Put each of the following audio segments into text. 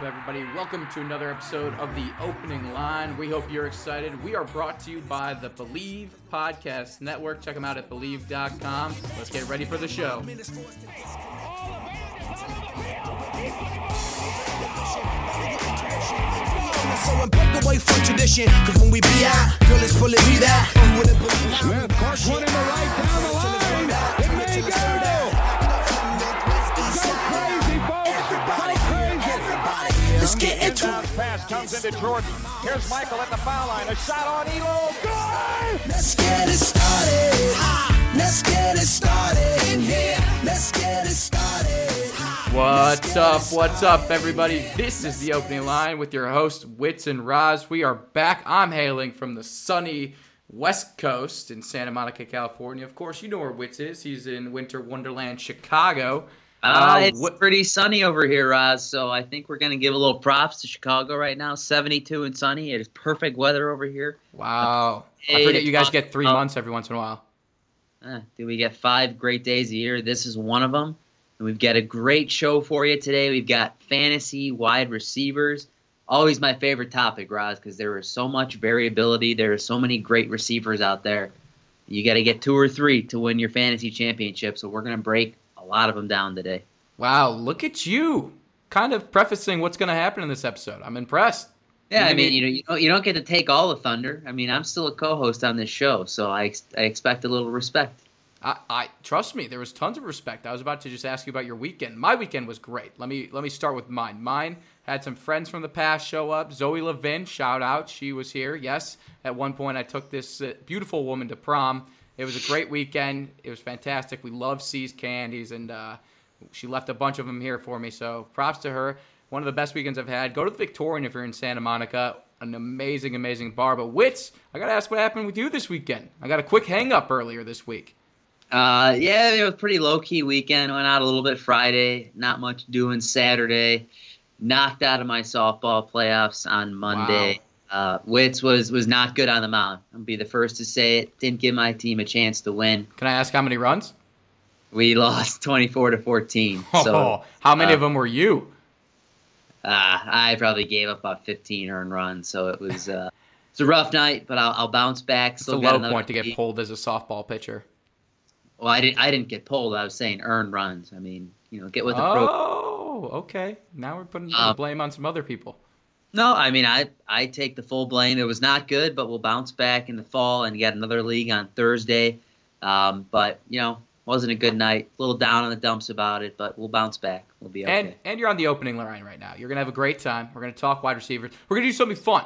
Up, everybody? Welcome to another episode of the Opening Line. We hope you're excited. We are brought to you by the Believe Podcast Network. Check them out at believe.com. Let's get ready for the show. So and break away from tradition, cause when we be out, girl, it's pulling me that. You wouldn't believe how Smith, Clark one in the right down the line. It may go. Go crazy. Let's get it. Pass comes into Jordan. Here's Michael at the foul line. A shot on Elo. Good. Let's get it started. Let's get it started in here. Let's get it started. What's up? What's up, everybody? This is the Opening Line with your host, Wits and Roz. We are back. I'm hailing from the sunny West Coast in Santa Monica, California. Of course, you know where Wits is. He's in Winter Wonderland, Chicago. Uh, Uh, it's what- pretty sunny over here, Roz. So I think we're going to give a little props to Chicago right now. 72 and sunny. It is perfect weather over here. Wow. I forget you guys get three Oh. months every once in a while. Uh, do we get five great days a year? This is one of them. And we've got a great show for you today. We've got fantasy wide receivers. Always my favorite topic, Roz, because there is so much variability. There are so many great receivers out there. You got to get two or three to win your fantasy championship. So we're going to break a lot of them down today. Wow, look at you. Kind of prefacing what's going to happen in this episode. I'm impressed. Yeah, I mean, you know, you don't, you don't get to take all the thunder. I mean, I'm still a co-host on this show, so I, ex- I expect a little respect. I, I trust me, there was tons of respect. I was about to just ask you about your weekend. My weekend was great. Let me let me start with mine. Mine had some friends from the past show up. Zoe Levin, shout out, she was here. Yes, at one point I took this uh, beautiful woman to prom. It was a great weekend. It was fantastic. We love See's candies, and uh, she left a bunch of them here for me. So props to her. One of the best weekends I've had. Go to the Victorian if you're in Santa Monica. An amazing, amazing bar. But Wits, I gotta ask what happened with you this weekend. I got a quick hang up earlier this week. Uh, yeah, it was pretty low-key weekend. Went out a little bit Friday. Not much doing Saturday. Knocked out of my softball playoffs on Monday. Uh, Wits was was not good on the mound. I'll be the first to say it. Didn't give my team a chance to win. Can I ask how many runs? We lost 24 to 14. Oh, So how many uh, of them were you? Uh, I probably gave up about 15 earned runs, so it was uh, it's a rough night, but I'll, I'll bounce back. It's a Still got low point to get pulled as a softball pitcher. Well, I didn't I didn't get pulled. I was saying earned runs. I mean, you know, get with the pro. Oh, okay. Now we're putting the Um, blame on some other people. No, I mean, I I take the full blame. It was not good, but we'll bounce back in the fall and get another league on Thursday. Um, but you know, wasn't a good night. A little down in the dumps about it, but we'll bounce back. We'll be okay. And and you're on the opening line right now. You're gonna have a great time. We're gonna talk wide receivers. We're gonna do something fun.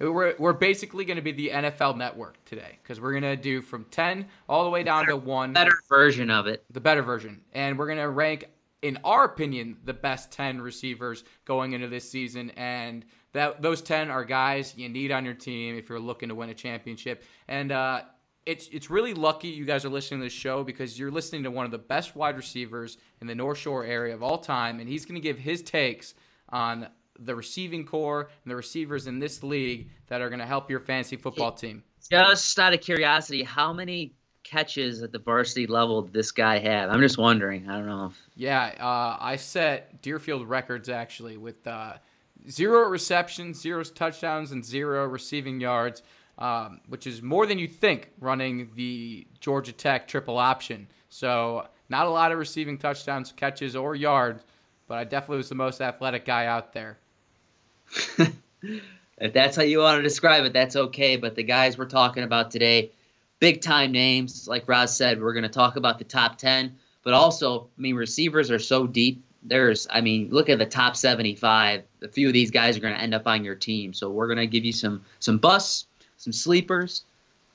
We're, we're basically gonna be the NFL Network today because we're gonna do from ten all the way down to one. Better version of it. the better version. And we're going to rank, in our opinion, the best 10 receivers going into this season. And that those 10 are guys you need on your team if you're looking to win a championship. And uh, it's, it's really lucky you guys are listening to this show because you're listening to one of the best wide receivers in the North Shore area of all time. And he's going to give his takes on the receiving core and the receivers in this league that are going to help your fantasy football team. Just out of curiosity, how many catches at the varsity level did this guy have? I'm just wondering. I don't know. If, Yeah, uh, I set Deerfield records actually with uh, zero receptions, zero touchdowns, and zero receiving yards, um, which is more than you think running the Georgia Tech triple option. So, not a lot of receiving touchdowns, catches, or yards, but I definitely was the most athletic guy out there. if that's how you want to describe it, that's okay. But the guys we're talking about today, big time names. Like Roz said, we're going to talk about the top 10, but also, I mean, receivers are so deep. There's, I mean, look at the top 75. A few of these guys are going to end up on your team. So we're going to give you some some busts, some sleepers,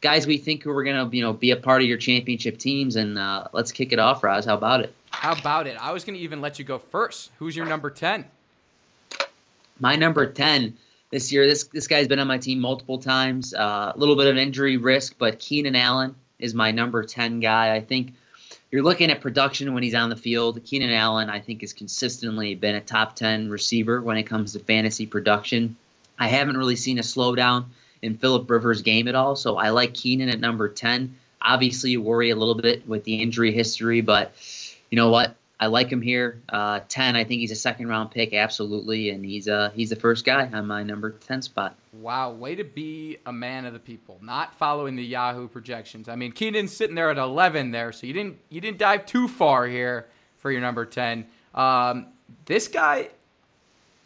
guys we think who are going to, you know, be a part of your championship teams. And uh, let's kick it off, Roz. How about it? How about it? I was going to even let you go first. Who's your number 10? My number 10 this year, this this guy's been on my team multiple times. Uh, A little bit of injury risk, but Keenan Allen is my number 10 guy. I think you're looking at production when he's on the field. Keenan Allen, I think, has consistently been a top 10 receiver when it comes to fantasy production. I haven't really seen a slowdown in Philip Rivers' game at all, so I like Keenan at number 10. Obviously, you worry a little bit with the injury history, but you know what? I like him here. Uh, ten, I think he's a second round pick, absolutely, and he's uh he's the first guy on my number ten spot. Wow, way to be a man of the people, not following the Yahoo projections. I mean, Keenan's sitting there at 11 there, so you didn't you didn't dive too far here for your number 10. Um, this guy,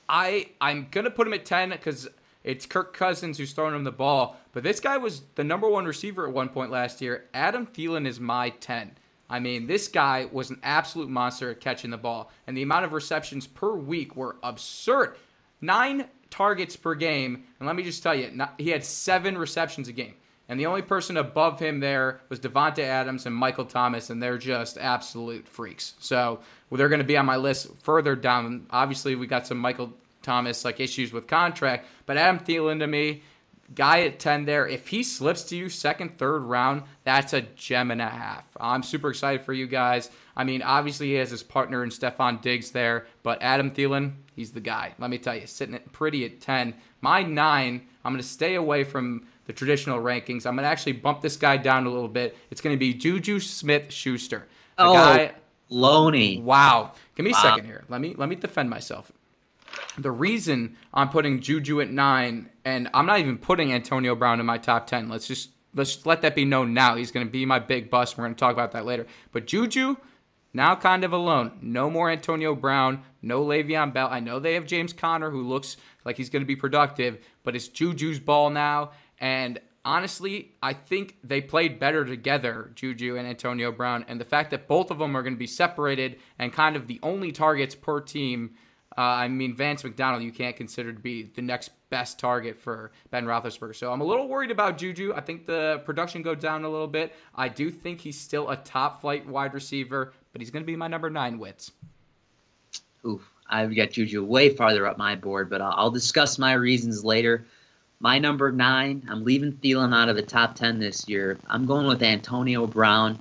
I I'm gonna put him at 10 because it's Kirk Cousins who's throwing him the ball, but this guy was the number one receiver at one point last year. Adam Thielen is my 10. I mean, this guy was an absolute monster at catching the ball, and the amount of receptions per week were absurd. Nine targets per game, and let me just tell you, not, he had seven receptions a game. And the only person above him there was Davante Adams and Michael Thomas, and they're just absolute freaks. So well, they're going to be on my list further down. Obviously, we got some Michael Thomas like issues with contract, but Adam Thielen to me, guy at 10 there. If he slips to you second, third round, that's a gem and a half. I'm super excited for you guys. I mean, obviously he has his partner in Stefon Diggs there, but Adam Thielen, he's the guy. Let me tell you, sitting pretty at 10. My nine, I'm going to stay away from the traditional rankings. I'm going to actually bump this guy down a little bit. It's going to be Juju Smith Schuster. Oh, guy, Loney. Wow. Give me a second here. Let me let me defend myself the reason I'm putting Juju at nine, and I'm not even putting Antonio Brown in my top ten. Let's just let's let that be known now. He's going to be my big bust. We're going to talk about that later. But Juju now kind of alone. No more Antonio Brown. No Le'Veon Bell. I know they have James Conner, who looks like he's going to be productive, but it's Juju's ball now. And honestly, I think they played better together, Juju and Antonio Brown. And the fact that both of them are going to be separated and kind of the only targets per team uh, I mean, Vance McDonald, you can't consider to be the next best target for Ben Roethlisberger. So I'm a little worried about Juju. I think the production goes down a little bit. I do think he's still a top flight wide receiver, but he's going to be my number nine wits. Oof, I've got Juju way farther up my board, but I'll, I'll discuss my reasons later. My number nine, I'm leaving Thielen out of the top 10 this year. I'm going with Antonio Brown.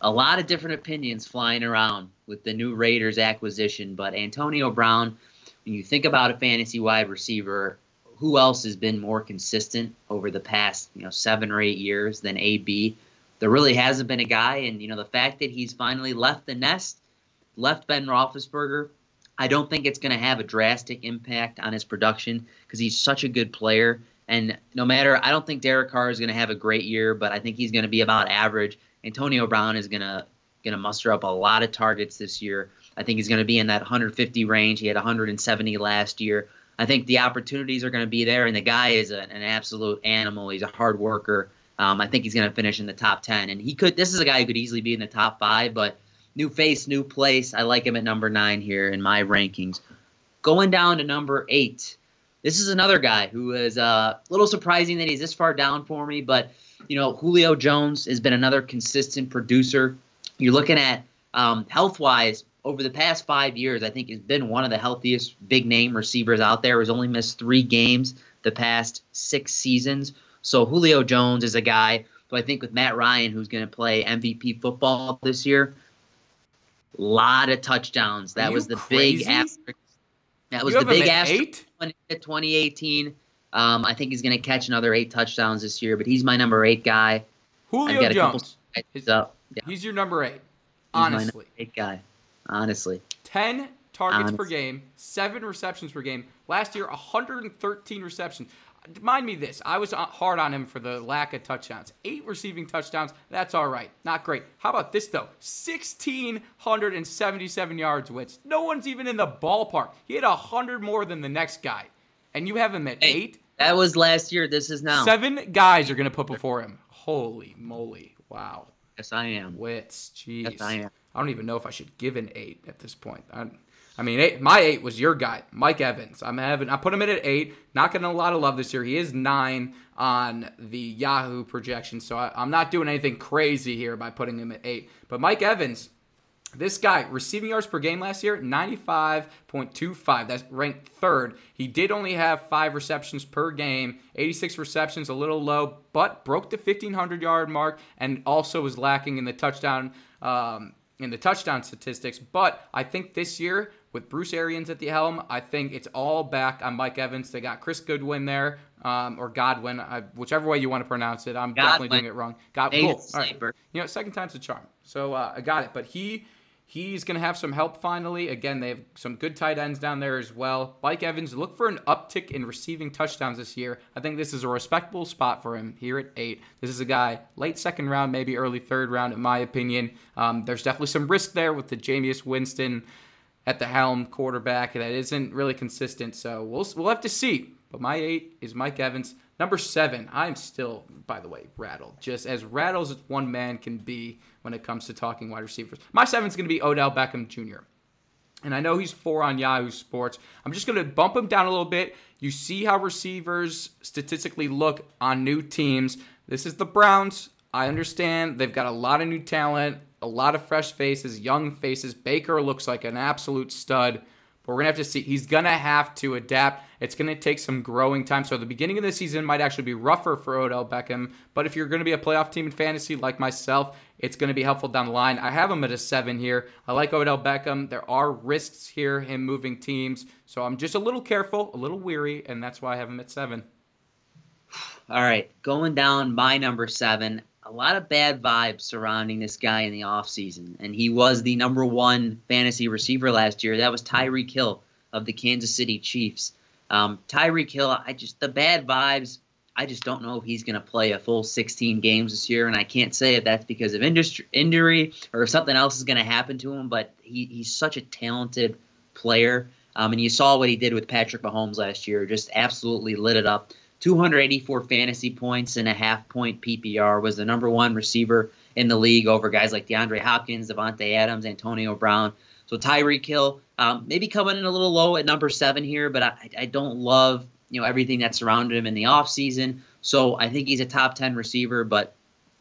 A lot of different opinions flying around with the new Raiders acquisition. But Antonio Brown, when you think about a fantasy wide receiver, who else has been more consistent over the past you know seven or eight years than AB? There really hasn't been a guy, and you know the fact that he's finally left the nest, left Ben Roethlisberger. I don't think it's going to have a drastic impact on his production because he's such a good player. And no matter, I don't think Derek Carr is going to have a great year, but I think he's going to be about average. Antonio Brown is going to going to muster up a lot of targets this year. I think he's going to be in that 150 range. He had 170 last year. I think the opportunities are going to be there, and the guy is a, an absolute animal. He's a hard worker. Um, I think he's going to finish in the top 10, and he could. This is a guy who could easily be in the top five, but new face, new place. I like him at number nine here in my rankings. Going down to number eight, this is another guy who is uh, a little surprising that he's this far down for me, but you know Julio Jones has been another consistent producer you're looking at um, health wise over the past five years. I think he's been one of the healthiest big name receivers out there. Has only missed three games the past six seasons. So Julio Jones is a guy who I think with Matt Ryan, who's going to play MVP football this year, a lot of touchdowns. That was the crazy? big asterisk. That was You the big asterisk eight? in 2018. Um, I think he's going to catch another eight touchdowns this year, but he's my number eight guy. Julio I've got a couple Jones. He's up. Yeah, He's your number eight. he's my number Honestly. eight guy. Honestly. 10 targets per game, seven receptions per game. Last year, 113 receptions. Mind me this, I was hard on him for the lack of touchdowns. Eight receiving touchdowns, that's all right. Not great. How about this, though? 1,677 yards, Wits. No one's even in the ballpark. He had 100 more than the next guy. And you have him at Hey, eight? That was last year. This is now. Seven guys are going to put before him. Holy moly. Wow. Yes, I am. Wits. Jeez. Yes, I am. I don't even know if I should give an eight at this point. I, I mean, eight, my eight was your guy, Mike Evans. I'm having, I put him in at eight. Not getting a lot of love this year. He is nine on the Yahoo projection, so I, I'm not doing anything crazy here by putting him at eight. But Mike Evans, this guy, receiving yards per game last year, 95.25. That's ranked third. He did only have five receptions per game, 86 receptions, a little low, but broke the 1,500 yard mark and also was lacking in the touchdown um, in the touchdown statistics. But I think this year, with Bruce Arians at the helm, I think it's all back on Mike Evans. They got Chris Goodwin there, um, or Godwin, I, whichever way you want to pronounce it. I'm definitely doing it wrong. God, Native cool. All right. You know, second time's a charm. So uh, I got it. But he he's going to have some help finally. Again, they have some good tight ends down there as well. Mike Evans, look for an uptick in receiving touchdowns this year. I think this is a respectable spot for him here at eight. This is a guy late second round, maybe early third round, in my opinion. Um, there's definitely some risk there with the Jameis Winston at the helm quarterback that isn't really consistent. So we'll we'll have to see. But my eight is Mike Evans. Number seven, I'm still, by the way, rattled. Just as rattled as one man can be when it comes to talking wide receivers. My seven's going to be Odell Beckham Jr. And I know he's four on Yahoo Sports. I'm just going to bump him down a little bit. You see how receivers statistically look on new teams. This is the Browns. I understand they've got a lot of new talent, a lot of fresh faces, young faces. Baker looks like an absolute stud. But we're to have to see. He's to have to adapt. It's to take some growing time. So the beginning of the season might actually be rougher for Odell Beckham. But if you're to be a playoff team in fantasy like myself, it's to be helpful down the line. I have him at a seven here. I like Odell Beckham. There are risks here, him moving teams. So I'm just a little careful, a little weary, and that's why I have him at seven. All right, going down my number seven. A lot of bad vibes surrounding this guy in the offseason. And he was the number one fantasy receiver last year. That was Tyreek Hill of the Kansas City Chiefs. Um, Tyreek Hill, I just, the bad vibes, I just don't know if he's going to play a full 16 games this year. And I can't say if that's because of industry, injury or if something else is going to happen to him. But he, he's such a talented player. Um, and you saw what he did with Patrick Mahomes last year, just absolutely lit it up. 284 fantasy points and a half point PPR was the number one receiver in the league over guys like DeAndre Hopkins, Davante Adams, Antonio Brown. So Tyreek Hill, um, maybe coming in a little low at number seven here, but I, I don't love you know everything that surrounded him in the offseason. So I think he's a top 10 receiver, but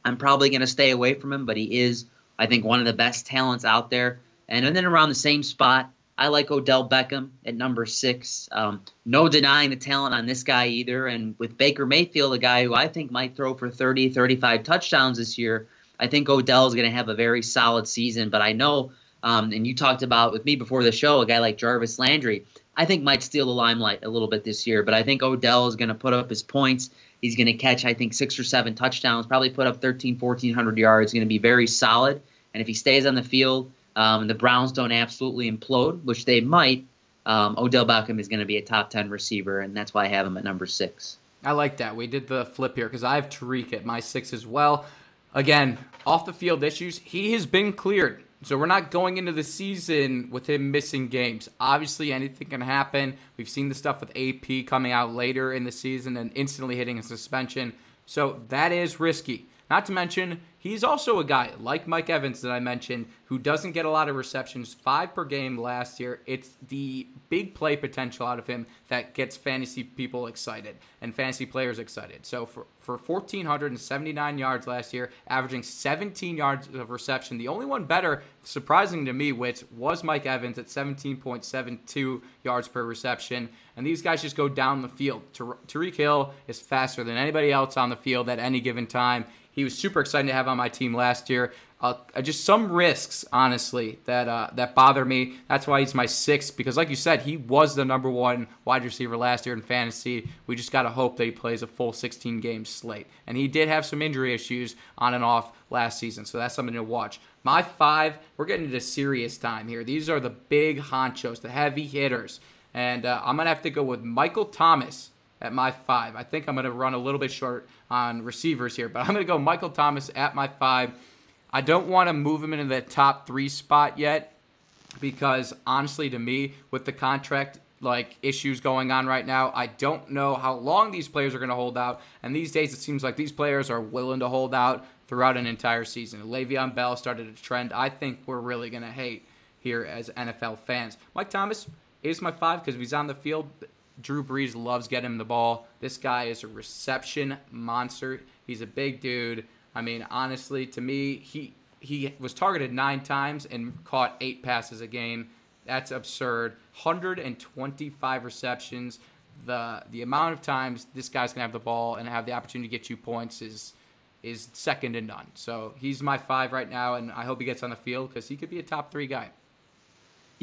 I'm probably going to stay away from him. But he is, I think, one of the best talents out there. And, and then around the same spot, I like Odell Beckham at number six. Um, no denying the talent on this guy either. And with Baker Mayfield, a guy who I think might throw for 30, 35 touchdowns this year, I think Odell is going to have a very solid season. But I know, um, and you talked about with me before the show, a guy like Jarvis Landry, I think might steal the limelight a little bit this year. But I think Odell is going to put up his points. He's going to catch, I think, six or seven touchdowns, probably put up 13, 1,400 yards. Going to be very solid. And if he stays on the field, um, the Browns don't absolutely implode, which they might, um, Odell Beckham is going to be a top 10 receiver, and that's why I have him at number six. I like that. We did the flip here because I have Tyreek at my six as well. Again, off the field issues, he has been cleared. So we're not going into the season with him missing games. Obviously, anything can happen. We've seen the stuff with AP coming out later in the season and instantly hitting a suspension. So that is risky. Not to mention, he's also a guy like Mike Evans that I mentioned who doesn't get a lot of receptions, five per game last year. It's the big play potential out of him that gets fantasy people excited and fantasy players excited. So for, for 1,479 yards last year, averaging 17 yards of reception, the only one better, surprising to me, which was Mike Evans at 17.72 yards per reception. And these guys just go down the field. Tar- Tyreek Hill is faster than anybody else on the field at any given time. He was super excited to have on my team last year. Uh, just some risks, honestly, that uh, that bother me. That's why he's my sixth because, like you said, he was the number one wide receiver last year in fantasy. We just got to hope that he plays a full 16 game slate, and he did have some injury issues on and off last season, so that's something to watch. My five, we're getting into serious time here. These are the big honchos, the heavy hitters, and uh, I'm gonna have to go with Michael Thomas at my five. I think I'm going to run a little bit short on receivers here, but I'm going to go Michael Thomas at my five. I don't want to move him into the top three spot yet because honestly, to me, with the contract like issues going on right now, I don't know how long these players are going to hold out. And these days, it seems like these players are willing to hold out throughout an entire season. Le'Veon Bell started a trend. I think we're really going to hate here as NFL fans. Mike Thomas is my five because if he's on the field, Drew Brees loves getting him the ball. This guy is a reception monster. He's a big dude. I mean, honestly, to me, he he was targeted nine times and caught eight passes a game. That's absurd. 125 receptions. The the amount of times this guy's gonna have the ball and have the opportunity to get you points is is second to none. So he's my five right now, and I hope he gets on the field because he could be a top three guy.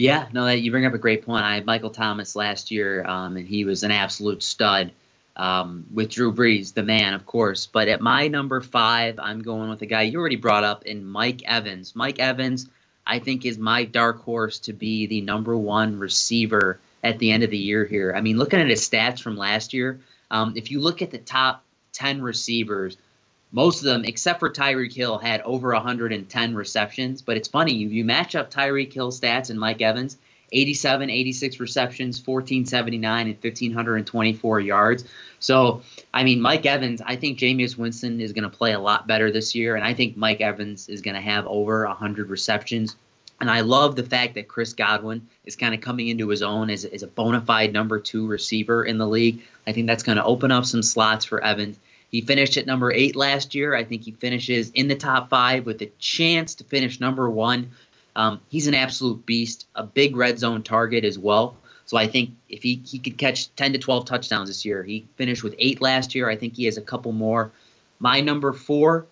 Yeah, no, that you bring up a great point. I had Michael Thomas last year, um, and he was an absolute stud um, with Drew Brees, the man, of course. But at my number five, I'm going with a guy you already brought up in Mike Evans. Mike Evans, I think, is my dark horse to be the number one receiver at the end of the year here. I mean, looking at his stats from last year, um, if you look at the top 10 receivers, most of them, except for Tyreek Hill, had over 110 receptions. But it's funny, you, you match up Tyreek Hill stats and Mike Evans, 87, 86 receptions, 1479, and 1,524 yards. So, I mean, Mike Evans, I think Jameis Winston is going to play a lot better this year. And I think Mike Evans is going to have over 100 receptions. And I love the fact that Chris Godwin is kind of coming into his own as, as a bona fide number two receiver in the league. I think that's going to open up some slots for Evans. He finished at number eight last year. I think he finishes in the top five with a chance to finish number one. Um, he's an absolute beast, a big red zone target as well. So I think if he, he could catch 10 to 12 touchdowns this year, he finished with eight last year. I think he has a couple more. My number four,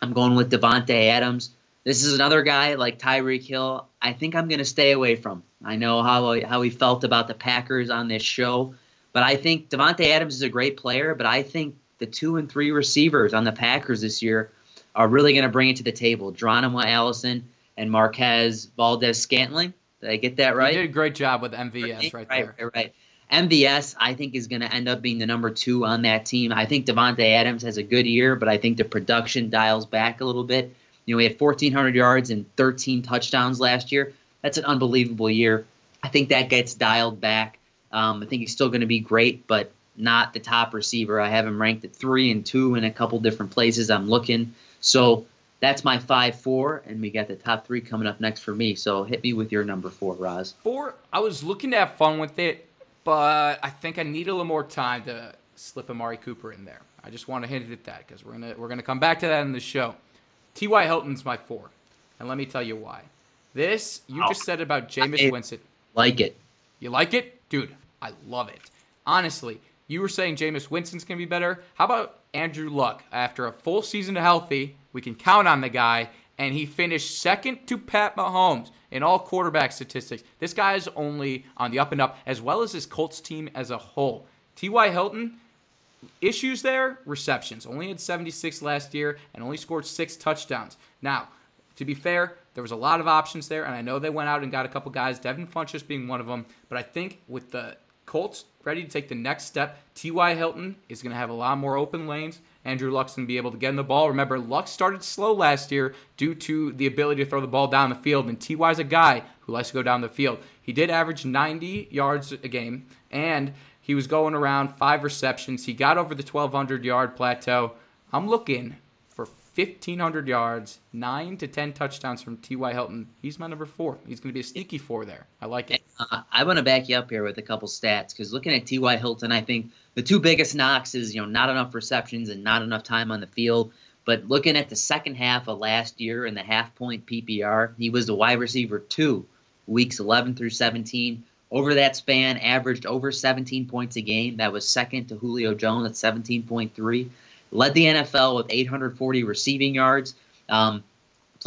I'm going with Davante Adams. This is another guy like Tyreek Hill. I think I'm going to stay away from. I know how how he felt about the Packers on this show, but I think Davante Adams is a great player. But I think the two and three receivers on the Packers this year are really going to bring it to the table. Geronimo Allison and Marquez Valdes Scantling. Did I get that right? You did a great job with MVS right, right there. Right, right. MVS, I think, is going to end up being the number two on that team. I think Davante Adams has a good year, but I think the production dials back a little bit. You know, he had 1,400 yards and 13 touchdowns last year. That's an unbelievable year. I think that gets dialed back. Um, I think he's still going to be great, but not the top receiver. I have him ranked at three and two in a couple different places. I'm looking. So that's my five four, and we got the top three coming up next for me. So hit me with your number four, Roz. Four, I was looking to have fun with it, but I think I need a little more time to slip Amari Cooper in there. I just want to hint at that because we're gonna we're gonna come back to that in the show. T.Y. Hilton's my four, and let me tell you why. This you just said about Jameis Winston. Like it. You like it, dude? I love it. Honestly, you were saying Jameis Winston's gonna be better. How about Andrew Luck? After a full season to healthy, we can count on the guy, and he finished second to Pat Mahomes in all quarterback statistics. This guy is only on the up and up, as well as his Colts team as a whole. T.Y. Hilton, issues there receptions only had 76 last year and only scored six touchdowns now to be fair there was a lot of options there and i know they went out and got a couple guys devin funchess being one of them but i think with the colts ready to take the next step ty hilton is going to have a lot more open lanes andrew luck's going to be able to get in the ball remember luck started slow last year due to the ability to throw the ball down the field and ty's a guy who likes to go down the field he did average 90 yards a game and he was going around five receptions. He got over the 1,200 yard plateau. I'm looking for 1,500 yards, nine to 10 touchdowns from T.Y. Hilton. He's my number four. He's going to be a sneaky four there. I like it. Uh, I want to back you up here with a couple stats because looking at T.Y. Hilton, I think the two biggest knocks is you know not enough receptions and not enough time on the field. But looking at the second half of last year in the half point PPR, he was the wide receiver two, weeks 11 through 17. Over that span, averaged over 17 points a game. That was second to Julio Jones at 17.3. Led the NFL with 840 receiving yards. Um,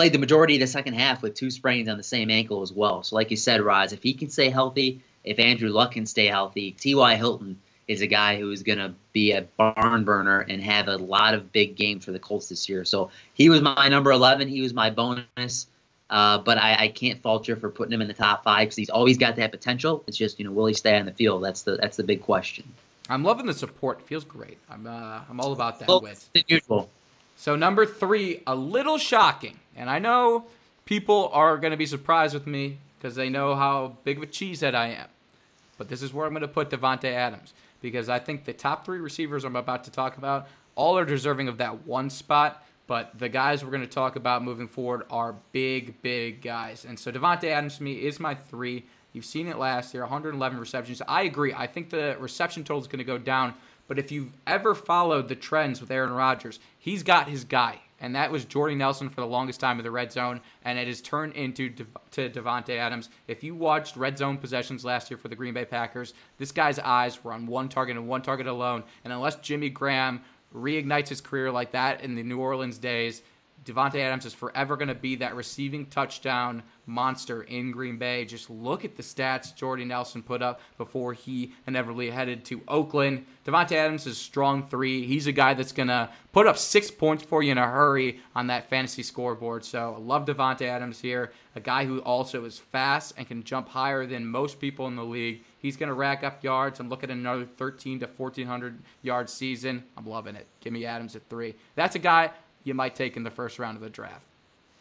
played the majority of the second half with two sprains on the same ankle as well. So, like you said, Roz, if he can stay healthy, if Andrew Luck can stay healthy, T.Y. Hilton is a guy who is going to be a barn burner and have a lot of big games for the Colts this year. So he was my number 11. He was my bonus. Uh, but I, I, can't falter for putting him in the top five because he's always got that potential. It's just you know will he stay on the field? That's the that's the big question. I'm loving the support. It feels great. I'm uh, I'm all about that. Well, with usual. So number three, a little shocking, and I know people are going to be surprised with me because they know how big of a cheesehead I am. But this is where I'm going to put Davante Adams because I think the top three receivers I'm about to talk about all are deserving of that one spot. But the guys we're going to talk about moving forward are big, big guys. And so Davante Adams to me is my three. You've seen it last year, 111 receptions. I agree. I think the reception total is going to go down. But if you've ever followed the trends with Aaron Rodgers, he's got his guy. And that was Jordy Nelson for the longest time in the red zone, and it has turned into De- to Davante Adams. If you watched red zone possessions last year for the Green Bay Packers, this guy's eyes were on one target and one target alone. And unless Jimmy Graham reignites his career like that in the New Orleans days, Davante Adams is forever going to be that receiving touchdown monster in Green Bay. Just look at the stats Jordy Nelson put up before he inevitably headed to Oakland. Davante Adams is strong three. He's a guy that's going to put up six points for you in a hurry on that fantasy scoreboard. So I love Davante Adams here, a guy who also is fast and can jump higher than most people in the league. He's going to rack up yards. I'm looking at another 13 to 1400 yard season. I'm loving it. Give me Adams at three. That's a guy you might take in the first round of the draft.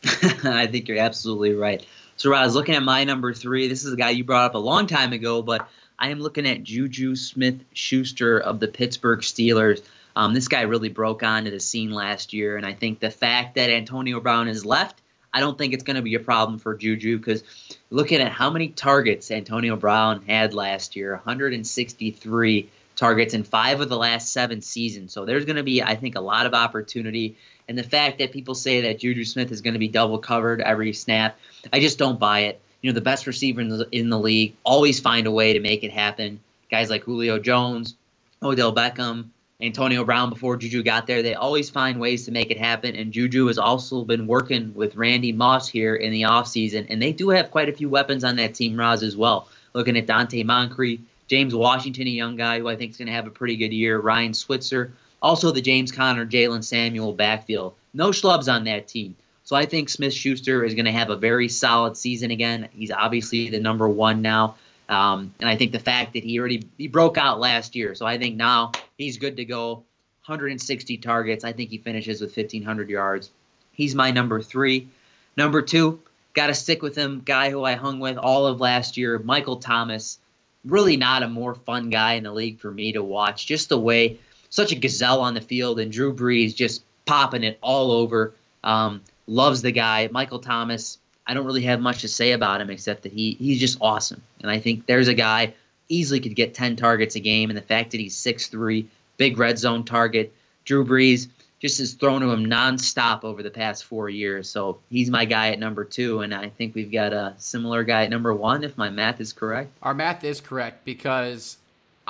I think you're absolutely right. So, was looking at my number three. This is a guy you brought up a long time ago, but I am looking at Juju Smith Schuster of the Pittsburgh Steelers. Um, this guy really broke onto the scene last year, and I think the fact that Antonio Brown is left, I don't think it's going to be a problem for Juju because looking at how many targets Antonio Brown had last year 163 targets in five of the last seven seasons. So there's going to be, I think, a lot of opportunity. And the fact that people say that Juju Smith is going to be double covered every snap, I just don't buy it. You know, the best receiver in the, in the league always find a way to make it happen. Guys like Julio Jones, Odell Beckham, Antonio Brown before Juju got there, they always find ways to make it happen. And Juju has also been working with Randy Moss here in the offseason. And they do have quite a few weapons on that team, Roz, as well. Looking at Donte Moncrief, James Washington, a young guy who I think is going to have a pretty good year, Ryan Switzer, also, the James Conner, Jaylen Samuel backfield. No schlubs on that team. So I think Smith Schuster is going to have a very solid season again. He's obviously the number one now. Um, and I think the fact that he already he broke out last year, so I think now he's good to go. 160 targets. I think he finishes with 1,500 yards. He's my number three. Number two, got to stick with him. Guy who I hung with all of last year, Michael Thomas. Really not a more fun guy in the league for me to watch. Just the way such a gazelle on the field, and Drew Brees just popping it all over. Um, loves the guy. Michael Thomas, I don't really have much to say about him except that he he's just awesome. And I think there's a guy easily could get 10 targets a game, and the fact that he's 6'3", big red zone target. Drew Brees just has thrown to him nonstop over the past four years. So he's my guy at number two, and I think we've got a similar guy at number one, if my math is correct. Our math is correct because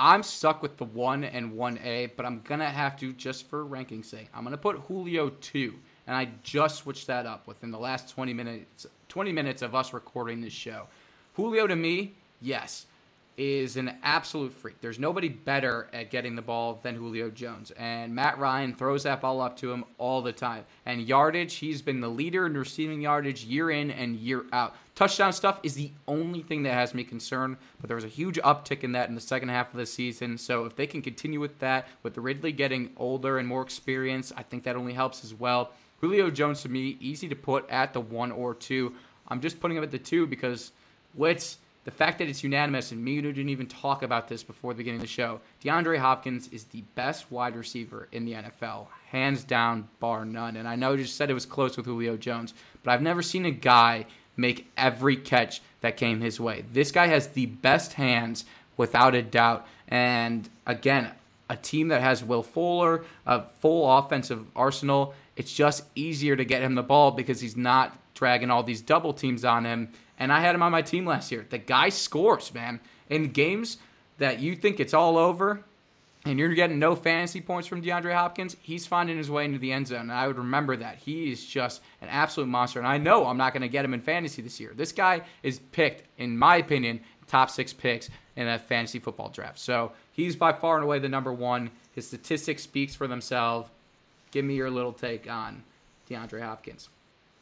I'm stuck with the 1 and 1A, but I'm to have to, just for ranking sake, I'm to put Julio 2. And I just switched that up within the last 20 minutes 20 minutes of us recording this show. Julio to me, yes, is an absolute freak. There's nobody better at getting the ball than Julio Jones. And Matt Ryan throws that ball up to him all the time. And yardage, he's been the leader in receiving yardage year in and year out. Touchdown stuff is the only thing that has me concerned, but there was a huge uptick in that in the second half of the season. So if they can continue with that, with Ridley getting older and more experience, I think that only helps as well. Julio Jones to me, easy to put at the one or two. I'm just putting him at the two because Wits the fact that it's unanimous, and me didn't even talk about this before the beginning of the show, DeAndre Hopkins is the best wide receiver in the NFL, hands down, bar none. And I know you just said it was close with Julio Jones, but I've never seen a guy make every catch that came his way. This guy has the best hands, without a doubt. And again, a team that has Will Fuller, a full offensive arsenal, it's just easier to get him the ball because he's not dragging all these double teams on him and I had him on my team last year. The guy scores, man. In games that you think it's all over and you're getting no fantasy points from DeAndre Hopkins, he's finding his way into the end zone. And I would remember that. He is just an absolute monster. And I know I'm not going to get him in fantasy this year. This guy is picked, in my opinion, top six picks in a fantasy football draft. So he's by far and away the number one. His statistics speaks for themselves. Give me your little take on DeAndre Hopkins.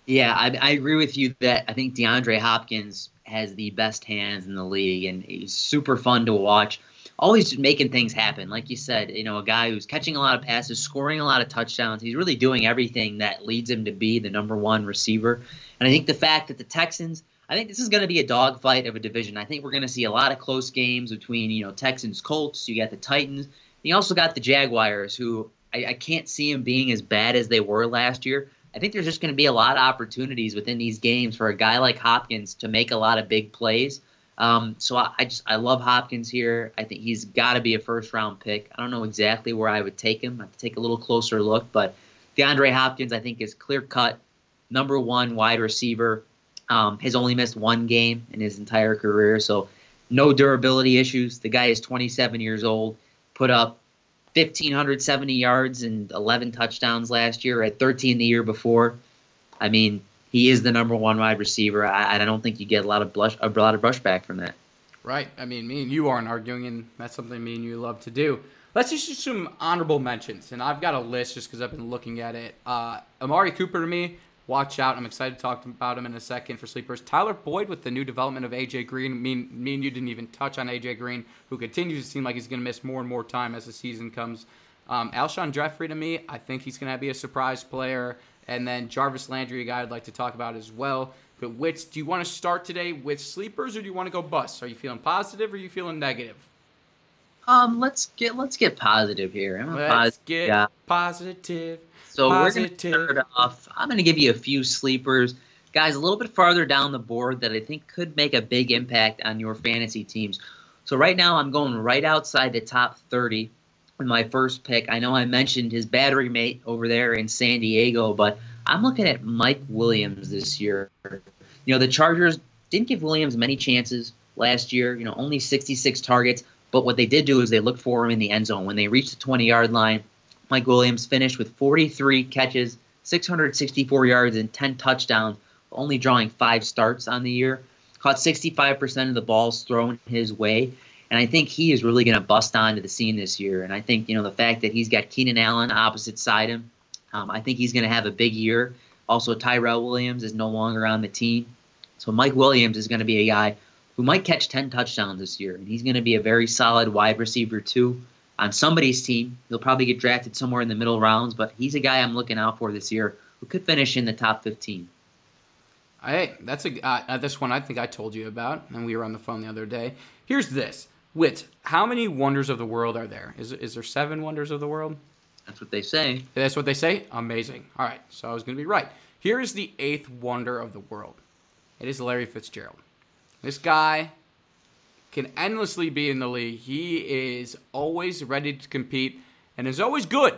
Yeah, I, I, agree with you that I think DeAndre Hopkins has the best hands in the league, and he's super fun to watch. Always making things happen, like you said. You know, a guy who's catching a lot of passes, scoring a lot of touchdowns. He's really doing everything that leads him to be the number one receiver. And I think the fact that the Texans, I think this is going to be a dogfight of a division. I think we're going to see a lot of close games between you know Texans, Colts. You got the Titans. You also got the Jaguars, who I, I can't see them being as bad as they were last year. I think there's just going to be a lot of opportunities within these games for a guy like Hopkins to make a lot of big plays. Um, so I, I, just I love Hopkins here. I think he's got to be a first round pick. I don't know exactly where I would take him. I have to take a little closer look, but DeAndre Hopkins I think is clear cut number one wide receiver. Um, has only missed one game in his entire career, so no durability issues. The guy is 27 years old, put up 1,570 yards and 11 touchdowns last year, at 13 the year before. I mean, he is the number one wide receiver. I, I don't think you get a lot of blush, a lot of brushback from that. Right. I mean, me and you aren't arguing, and that's something me and you love to do. Let's just do some honorable mentions, and I've got a list just because I've been looking at it. Uh, Amari Cooper to me, watch out. I'm excited to talk about him in a second for sleepers. Tyler Boyd with the new development of AJ Green. Me, me and you didn't even touch on AJ Green, who continues to seem like he's going to miss more and more time as the season comes. Um, Alshon Jeffery to me, I think he's going to be a surprise player. And then Jarvis Landry, a guy I'd like to talk about as well. But which do you want to start today with sleepers, or do you want to go bust? Are you feeling positive, or are you feeling negative? Um, let's get let's get positive here. I'm Let's positive get guy. positive. So we're going to start off. I'm going to give you a few sleepers, guys, a little bit farther down the board that I think could make a big impact on your fantasy teams. So right now, I'm going right outside the top 30 with my first pick. I know I mentioned his battery mate over there in San Diego, but I'm looking at Mike Williams this year. You know, the Chargers didn't give Williams many chances last year. You know, only 66 targets. But what they did do is they looked for him in the end zone when they reached the 20 yard line. Mike Williams finished with 43 catches, 664 yards, and 10 touchdowns, only drawing five starts on the year. Caught 65% of the balls thrown his way. And I think he is really going to bust onto the scene this year. And I think, you know, the fact that he's got Keenan Allen opposite side him, um, I think he's going to have a big year. Also, Tyrell Williams is no longer on the team. So Mike Williams is going to be a guy who might catch 10 touchdowns this year. And he's going to be a very solid wide receiver, too, on somebody's team. He'll probably get drafted somewhere in the middle rounds, but he's a guy I'm looking out for this year who could finish in the top 15. Hey, that's a uh, uh, this one I think I told you about, and we were on the phone the other day. Here's this: Wit, how many wonders of the world are there? Is is there seven wonders of the world? That's what they say. That's what they say. Amazing. All right, so I was going to be right. Here is the eighth wonder of the world. It is Larry Fitzgerald. This guy can endlessly be in the league. He is always ready to compete and is always good.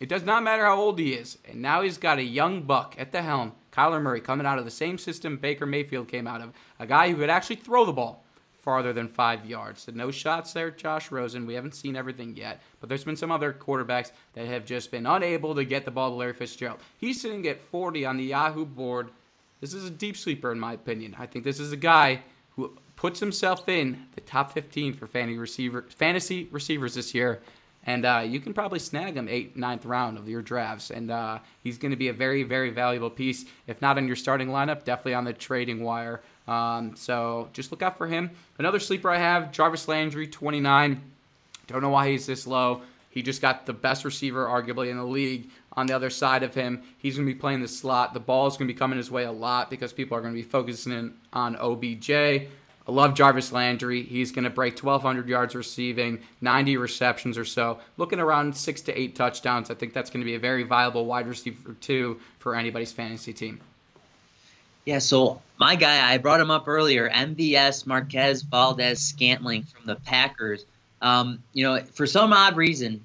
It does not matter how old he is. And now he's got a young buck at the helm, Kyler Murray, coming out of the same system Baker Mayfield came out of. A guy who could actually throw the ball farther than five yards. So no shots there, Josh Rosen. We haven't seen everything yet, but there's been some other quarterbacks that have just been unable to get the ball to Larry Fitzgerald. He's sitting at 40 on the Yahoo board. This is a deep sleeper, in my opinion. I think this is a guy who puts himself in the top 15 for fantasy receiver fantasy receivers this year. And uh, you can probably snag him eighth, ninth round of your drafts. And uh, he's going to be a very, very valuable piece. If not on your starting lineup, definitely on the trading wire. Um, so just look out for him. Another sleeper I have, Jarvis Landry, 29. Don't know why he's this low. He just got the best receiver, arguably, in the league on the other side of him. He's going to be playing the slot. The ball is going to be coming his way a lot because people are going to be focusing in on OBJ. I love Jarvis Landry. He's going to break 1,200 yards receiving, 90 receptions or so. Looking around six to eight touchdowns. I think that's going to be a very viable wide receiver, too, for anybody's fantasy team. Yeah, so my guy, I brought him up earlier, MVS Marquez Valdes Scantling from the Packers. Um, you know, for some odd reason,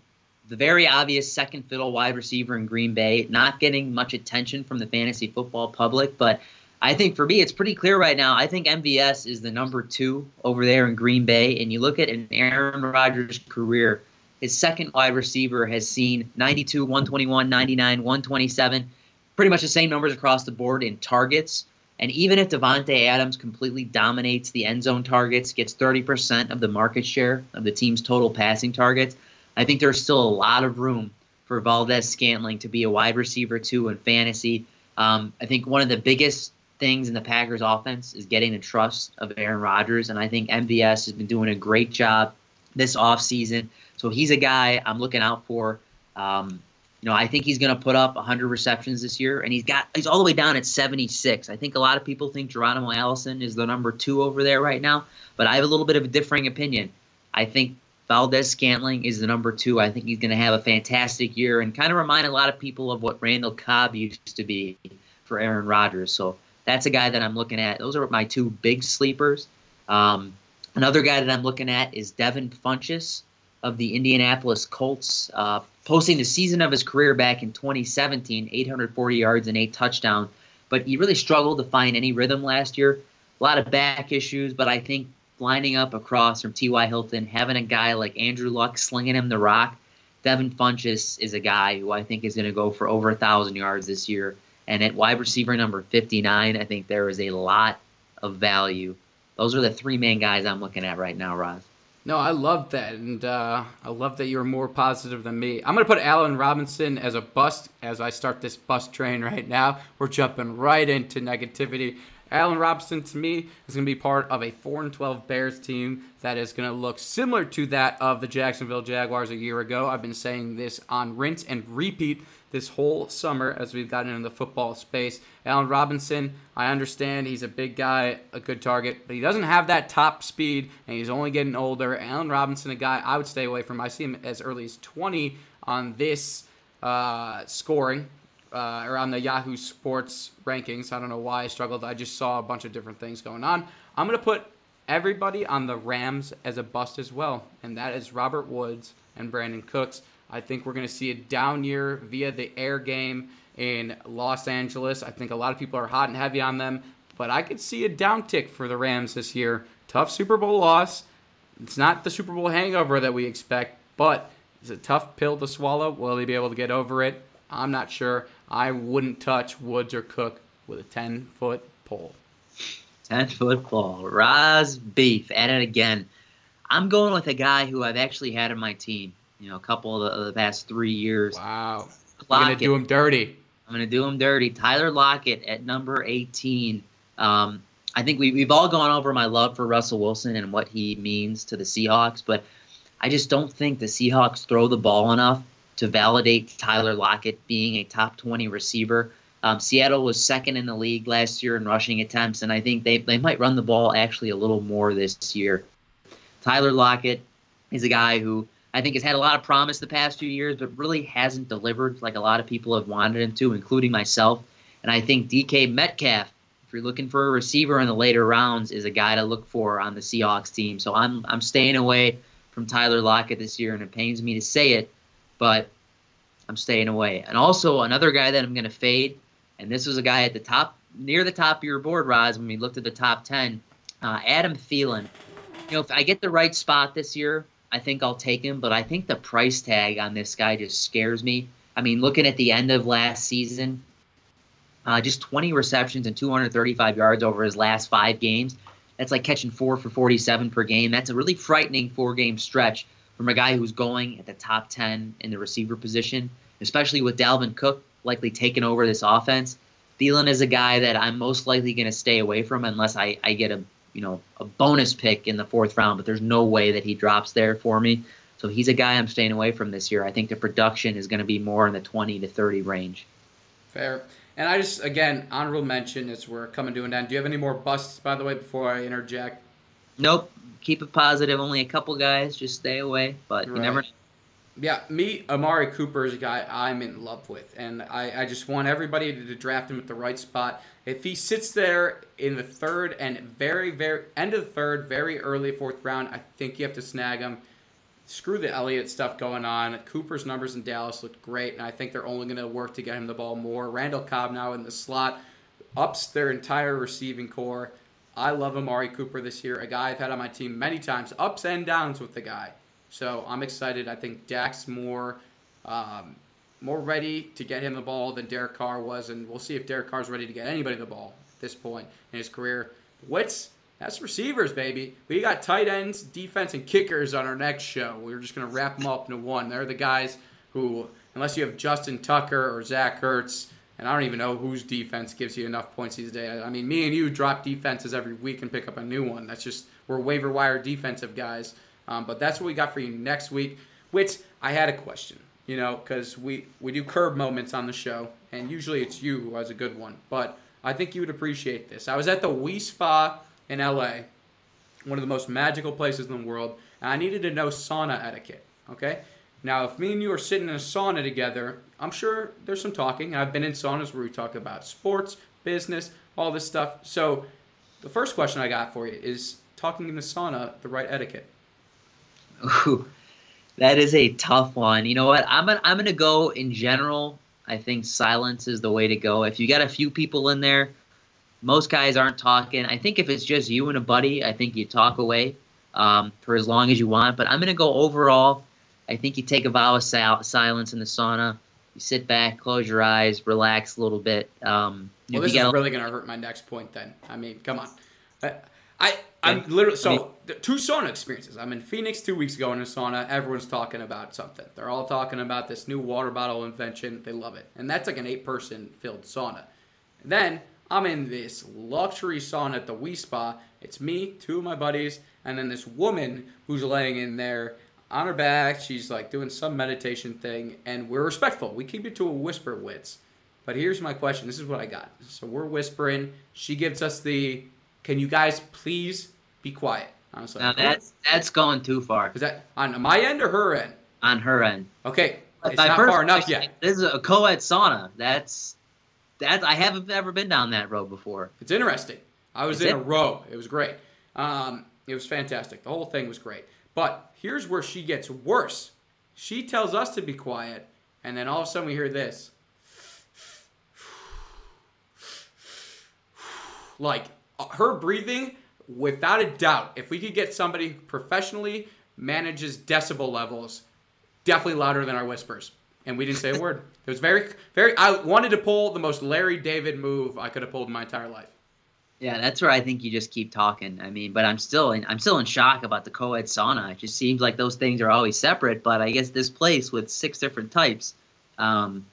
the very obvious second fiddle wide receiver in Green Bay, not getting much attention from the fantasy football public, but I think for me, it's pretty clear right now. I think MVS is the number two over there in Green Bay. And you look at an Aaron Rodgers career, his second wide receiver has seen 92, 121, 99, 127, pretty much the same numbers across the board in targets. And even if Davante Adams completely dominates the end zone targets, gets 30% of the market share of the team's total passing targets, I think there's still a lot of room for Valdes Scantling to be a wide receiver too in fantasy. Um, I think one of the biggest things in the Packers offense is getting the trust of Aaron Rodgers, and I think MVS has been doing a great job this offseason. So he's a guy I'm looking out for. Um, you know, I think he's going to put up 100 receptions this year, and he's got he's all the way down at 76. I think a lot of people think Geronimo Allison is the number two over there right now, but I have a little bit of a differing opinion. I think Valdes Scantling is the number two. I think he's going to have a fantastic year and kind of remind a lot of people of what Randall Cobb used to be for Aaron Rodgers. So that's a guy that I'm looking at. Those are my two big sleepers. Um, another guy that I'm looking at is Devin Funchess of the Indianapolis Colts, uh, posting the season of his career back in 2017, 840 yards and eight touchdowns. But he really struggled to find any rhythm last year. A lot of back issues, but I think lining up across from T.Y. Hilton, having a guy like Andrew Luck slinging him the rock, Devin Funchess is a guy who I think is going to go for over a thousand yards this year. And at wide receiver number 59, I think there is a lot of value. Those are the three main guys I'm looking at right now, Roz. No, I love that, and uh, I love that you're more positive than me. I'm going to put Allen Robinson as a bust as I start this bust train right now. We're jumping right into negativity. Allen Robinson, to me, is going to be part of a 4 and 12 Bears team that is going to look similar to that of the Jacksonville Jaguars a year ago. I've been saying this on rinse and repeat this whole summer as we've gotten into the football space. Allen Robinson, I understand he's a big guy, a good target, but he doesn't have that top speed, and he's only getting older. Allen Robinson, a guy I would stay away from. I see him as early as 20 on this uh, scoring. Uh, or on the Yahoo Sports rankings. I don't know why I struggled. I just saw a bunch of different things going on. I'm going to put everybody on the Rams as a bust as well, and that is Robert Woods and Brandin Cooks. I think we're going to see a down year via the air game in Los Angeles. I think a lot of people are hot and heavy on them, but I could see a downtick for the Rams this year. Tough Super Bowl loss. It's not the Super Bowl hangover that we expect, but it's a tough pill to swallow. Will they be able to get over it? I'm not sure. I wouldn't touch Woods or Cook with a 10 foot pole. 10 foot pole. Roz Beef at it again. I'm going with a guy who I've actually had in my team you know, a couple of the, of the past three years. Wow. I'm going to do him dirty. I'm going to do him dirty. Tyler Lockett at number 18. Um, I think we, we've all gone over my love for Russell Wilson and what he means to the Seahawks, but I just don't think the Seahawks throw the ball enough to validate Tyler Lockett being a top 20 receiver. Um, Seattle was second in the league last year in rushing attempts, and I think they, they might run the ball actually a little more this year. Tyler Lockett is a guy who I think has had a lot of promise the past few years, but really hasn't delivered like a lot of people have wanted him to, including myself. And I think DK Metcalf, if you're looking for a receiver in the later rounds, is a guy to look for on the Seahawks team. So I'm I'm staying away from Tyler Lockett this year, and it pains me to say it, but I'm staying away. And also another guy that I'm going to fade, and this was a guy at the top, near the top of your board, Roz, when we looked at the top ten, uh, Adam Thielen. You know, if I get the right spot this year, I think I'll take him, but I think the price tag on this guy just scares me. I mean, looking at the end of last season, uh, just 20 receptions and 235 yards over his last five games. That's like catching four for 47 per game. That's a really frightening four game stretch from a guy who's going at the top 10 in the receiver position, especially with Dalvin Cook likely taking over this offense. Thielen is a guy that I'm most likely going to stay away from unless I, I get a you know a bonus pick in the fourth round, but there's no way that he drops there for me. So he's a guy I'm staying away from this year. I think the production is going to be more in the 20 to 30 range. Fair. And I just again honorable mention as we're coming to an end. Do you have any more busts by the way before I interject? Nope. Keep it positive. Only a couple guys. Just stay away. But right. you never yeah, me, Amari Cooper is a guy I'm in love with, and I, I just want everybody to, to, draft him at the right spot. If he sits there in the third and very, very end of the third, very early fourth round, I think you have to snag him. Screw the Elliott stuff going on. Cooper's numbers in Dallas looked great, and I think they're only going to work to get him the ball more. Randall Cobb now in the slot ups their entire receiving corps. I love Amari Cooper this year, a guy I've had on my team many times, ups and downs with the guy. So I'm excited. I think Dak's more um, more ready to get him the ball than Derek Carr was, and we'll see if Derek Carr's ready to get anybody the ball at this point in his career. What's that's receivers, baby. We got tight ends, defense, and kickers on our next show. We're just gonna wrap them up into one. They're the guys who, unless you have Justin Tucker or Zach Ertz, and I don't even know whose defense gives you enough points these days. I mean, me and you drop defenses every week and pick up a new one. That's just we're waiver wire defensive guys. Um, but that's what we got for you next week. Which I had a question, you know, because we we do curb moments on the show, and usually it's you who has a good one. But I think you would appreciate this. I was at the Wi Spa in LA, one of the most magical places in the world, and I needed to know sauna etiquette. Okay. Now, if me and you are sitting in a sauna together, I'm sure there's some talking. I've been in saunas where we talk about sports, business, all this stuff. So, the first question I got for you is talking in the sauna the right etiquette. Ooh, that is a tough one. You know what? I'm gonna, I'm gonna go in general. I think silence is the way to go. If you got a few people in there, most guys aren't talking. I think if it's just you and a buddy, I think you talk away um, for as long as you want. But I'm gonna go overall. I think you take a vow of sil- silence in the sauna. You sit back, close your eyes, relax a little bit. Um, Well, this is a- really going to hurt my next point. Then, I mean, come on. I, I I'm literally so the two sauna experiences. I'm in Phoenix two weeks ago in a sauna. Everyone's talking about something. They're all talking about this new water bottle invention. They love it, and that's like an eight person filled sauna. Then I'm in this luxury sauna at the Wi Spa. It's me, two of my buddies, and then this woman who's laying in there on her back. She's like doing some meditation thing, and we're respectful. We keep it to a whisper, wits. But here's my question. This is what I got. So we're whispering. She gives us the, can you guys please be quiet? I was like, now that's that's going too far is that on my end or her end? on her end. Okay, it's not far enough yet. This is a co-ed sauna. That's that I haven't ever been down that road before. It's interesting. I was in a row. It was great. Um, it was fantastic. The whole thing was great. But here's where she gets worse. She tells us to be quiet, and then all of a sudden we hear this. Like her breathing, without a doubt, if we could get somebody who professionally manages decibel levels, definitely louder than our whispers. And we didn't say a word. It was very, very. I wanted to pull the most Larry David move I could have pulled in my entire life. Yeah, that's where I think you just keep talking. I mean, but I'm still in, I'm still in shock about the co-ed sauna. It just seems like those things are always separate. But I guess this place with six different types, um,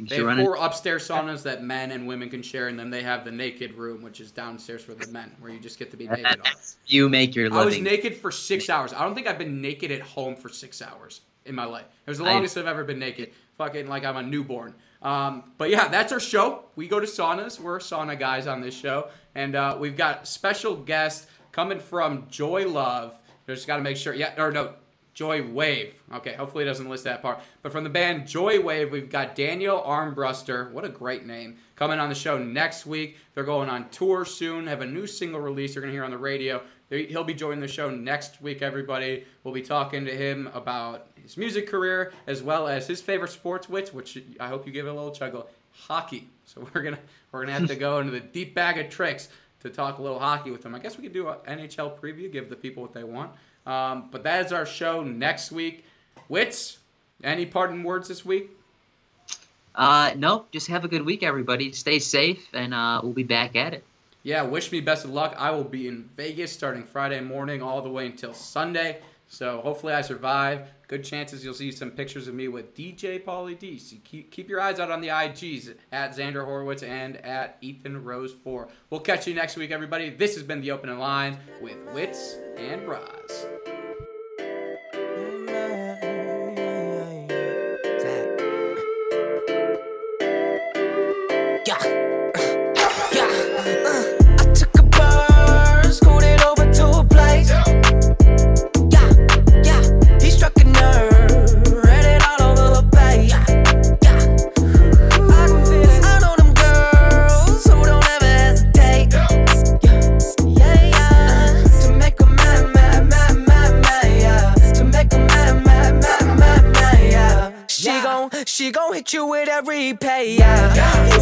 they have four upstairs saunas that men and women can share, and then they have the naked room, which is downstairs for the men, where you just get to be naked. you make your I was naked for six hours. I don't think I've been naked at home for six hours in my life. It was the I- longest I've ever been naked. Fucking like I'm a newborn. Um, but yeah, that's our show. We go to saunas. We're sauna guys on this show, and uh, we've got special guests coming from Joy Love. Just got to make sure. Yeah, or no, Joywave. Okay, hopefully it doesn't list that part. But from the band Joywave, we've got Daniel Armbruster. What a great name. Coming on the show next week. They're going on tour soon, have a new single release you're going to hear on the radio. He'll be joining the show next week, everybody. We'll be talking to him about his music career as well as his favorite sports wits, which I hope you give it a little chuckle, hockey. So we're gonna we're gonna have to go into the deep bag of tricks to talk a little hockey with them. I guess we could do an NHL preview, give the people what they want. Um, but that is our show next week. Wits, any parting words this week? Uh, no, just have a good week, everybody. Stay safe, and uh, we'll be back at it. Yeah, wish me best of luck. I will be in Vegas starting Friday morning all the way until Sunday. So hopefully I survive. Good chances you'll see some pictures of me with DJ Pauly D. So keep, keep your eyes out on the IGs at Xander Horowitz and at Ethan Rose 4. We'll catch you next week, everybody. This has been The Opening Line with Wits and Roz. Yeah. With every pay, yeah.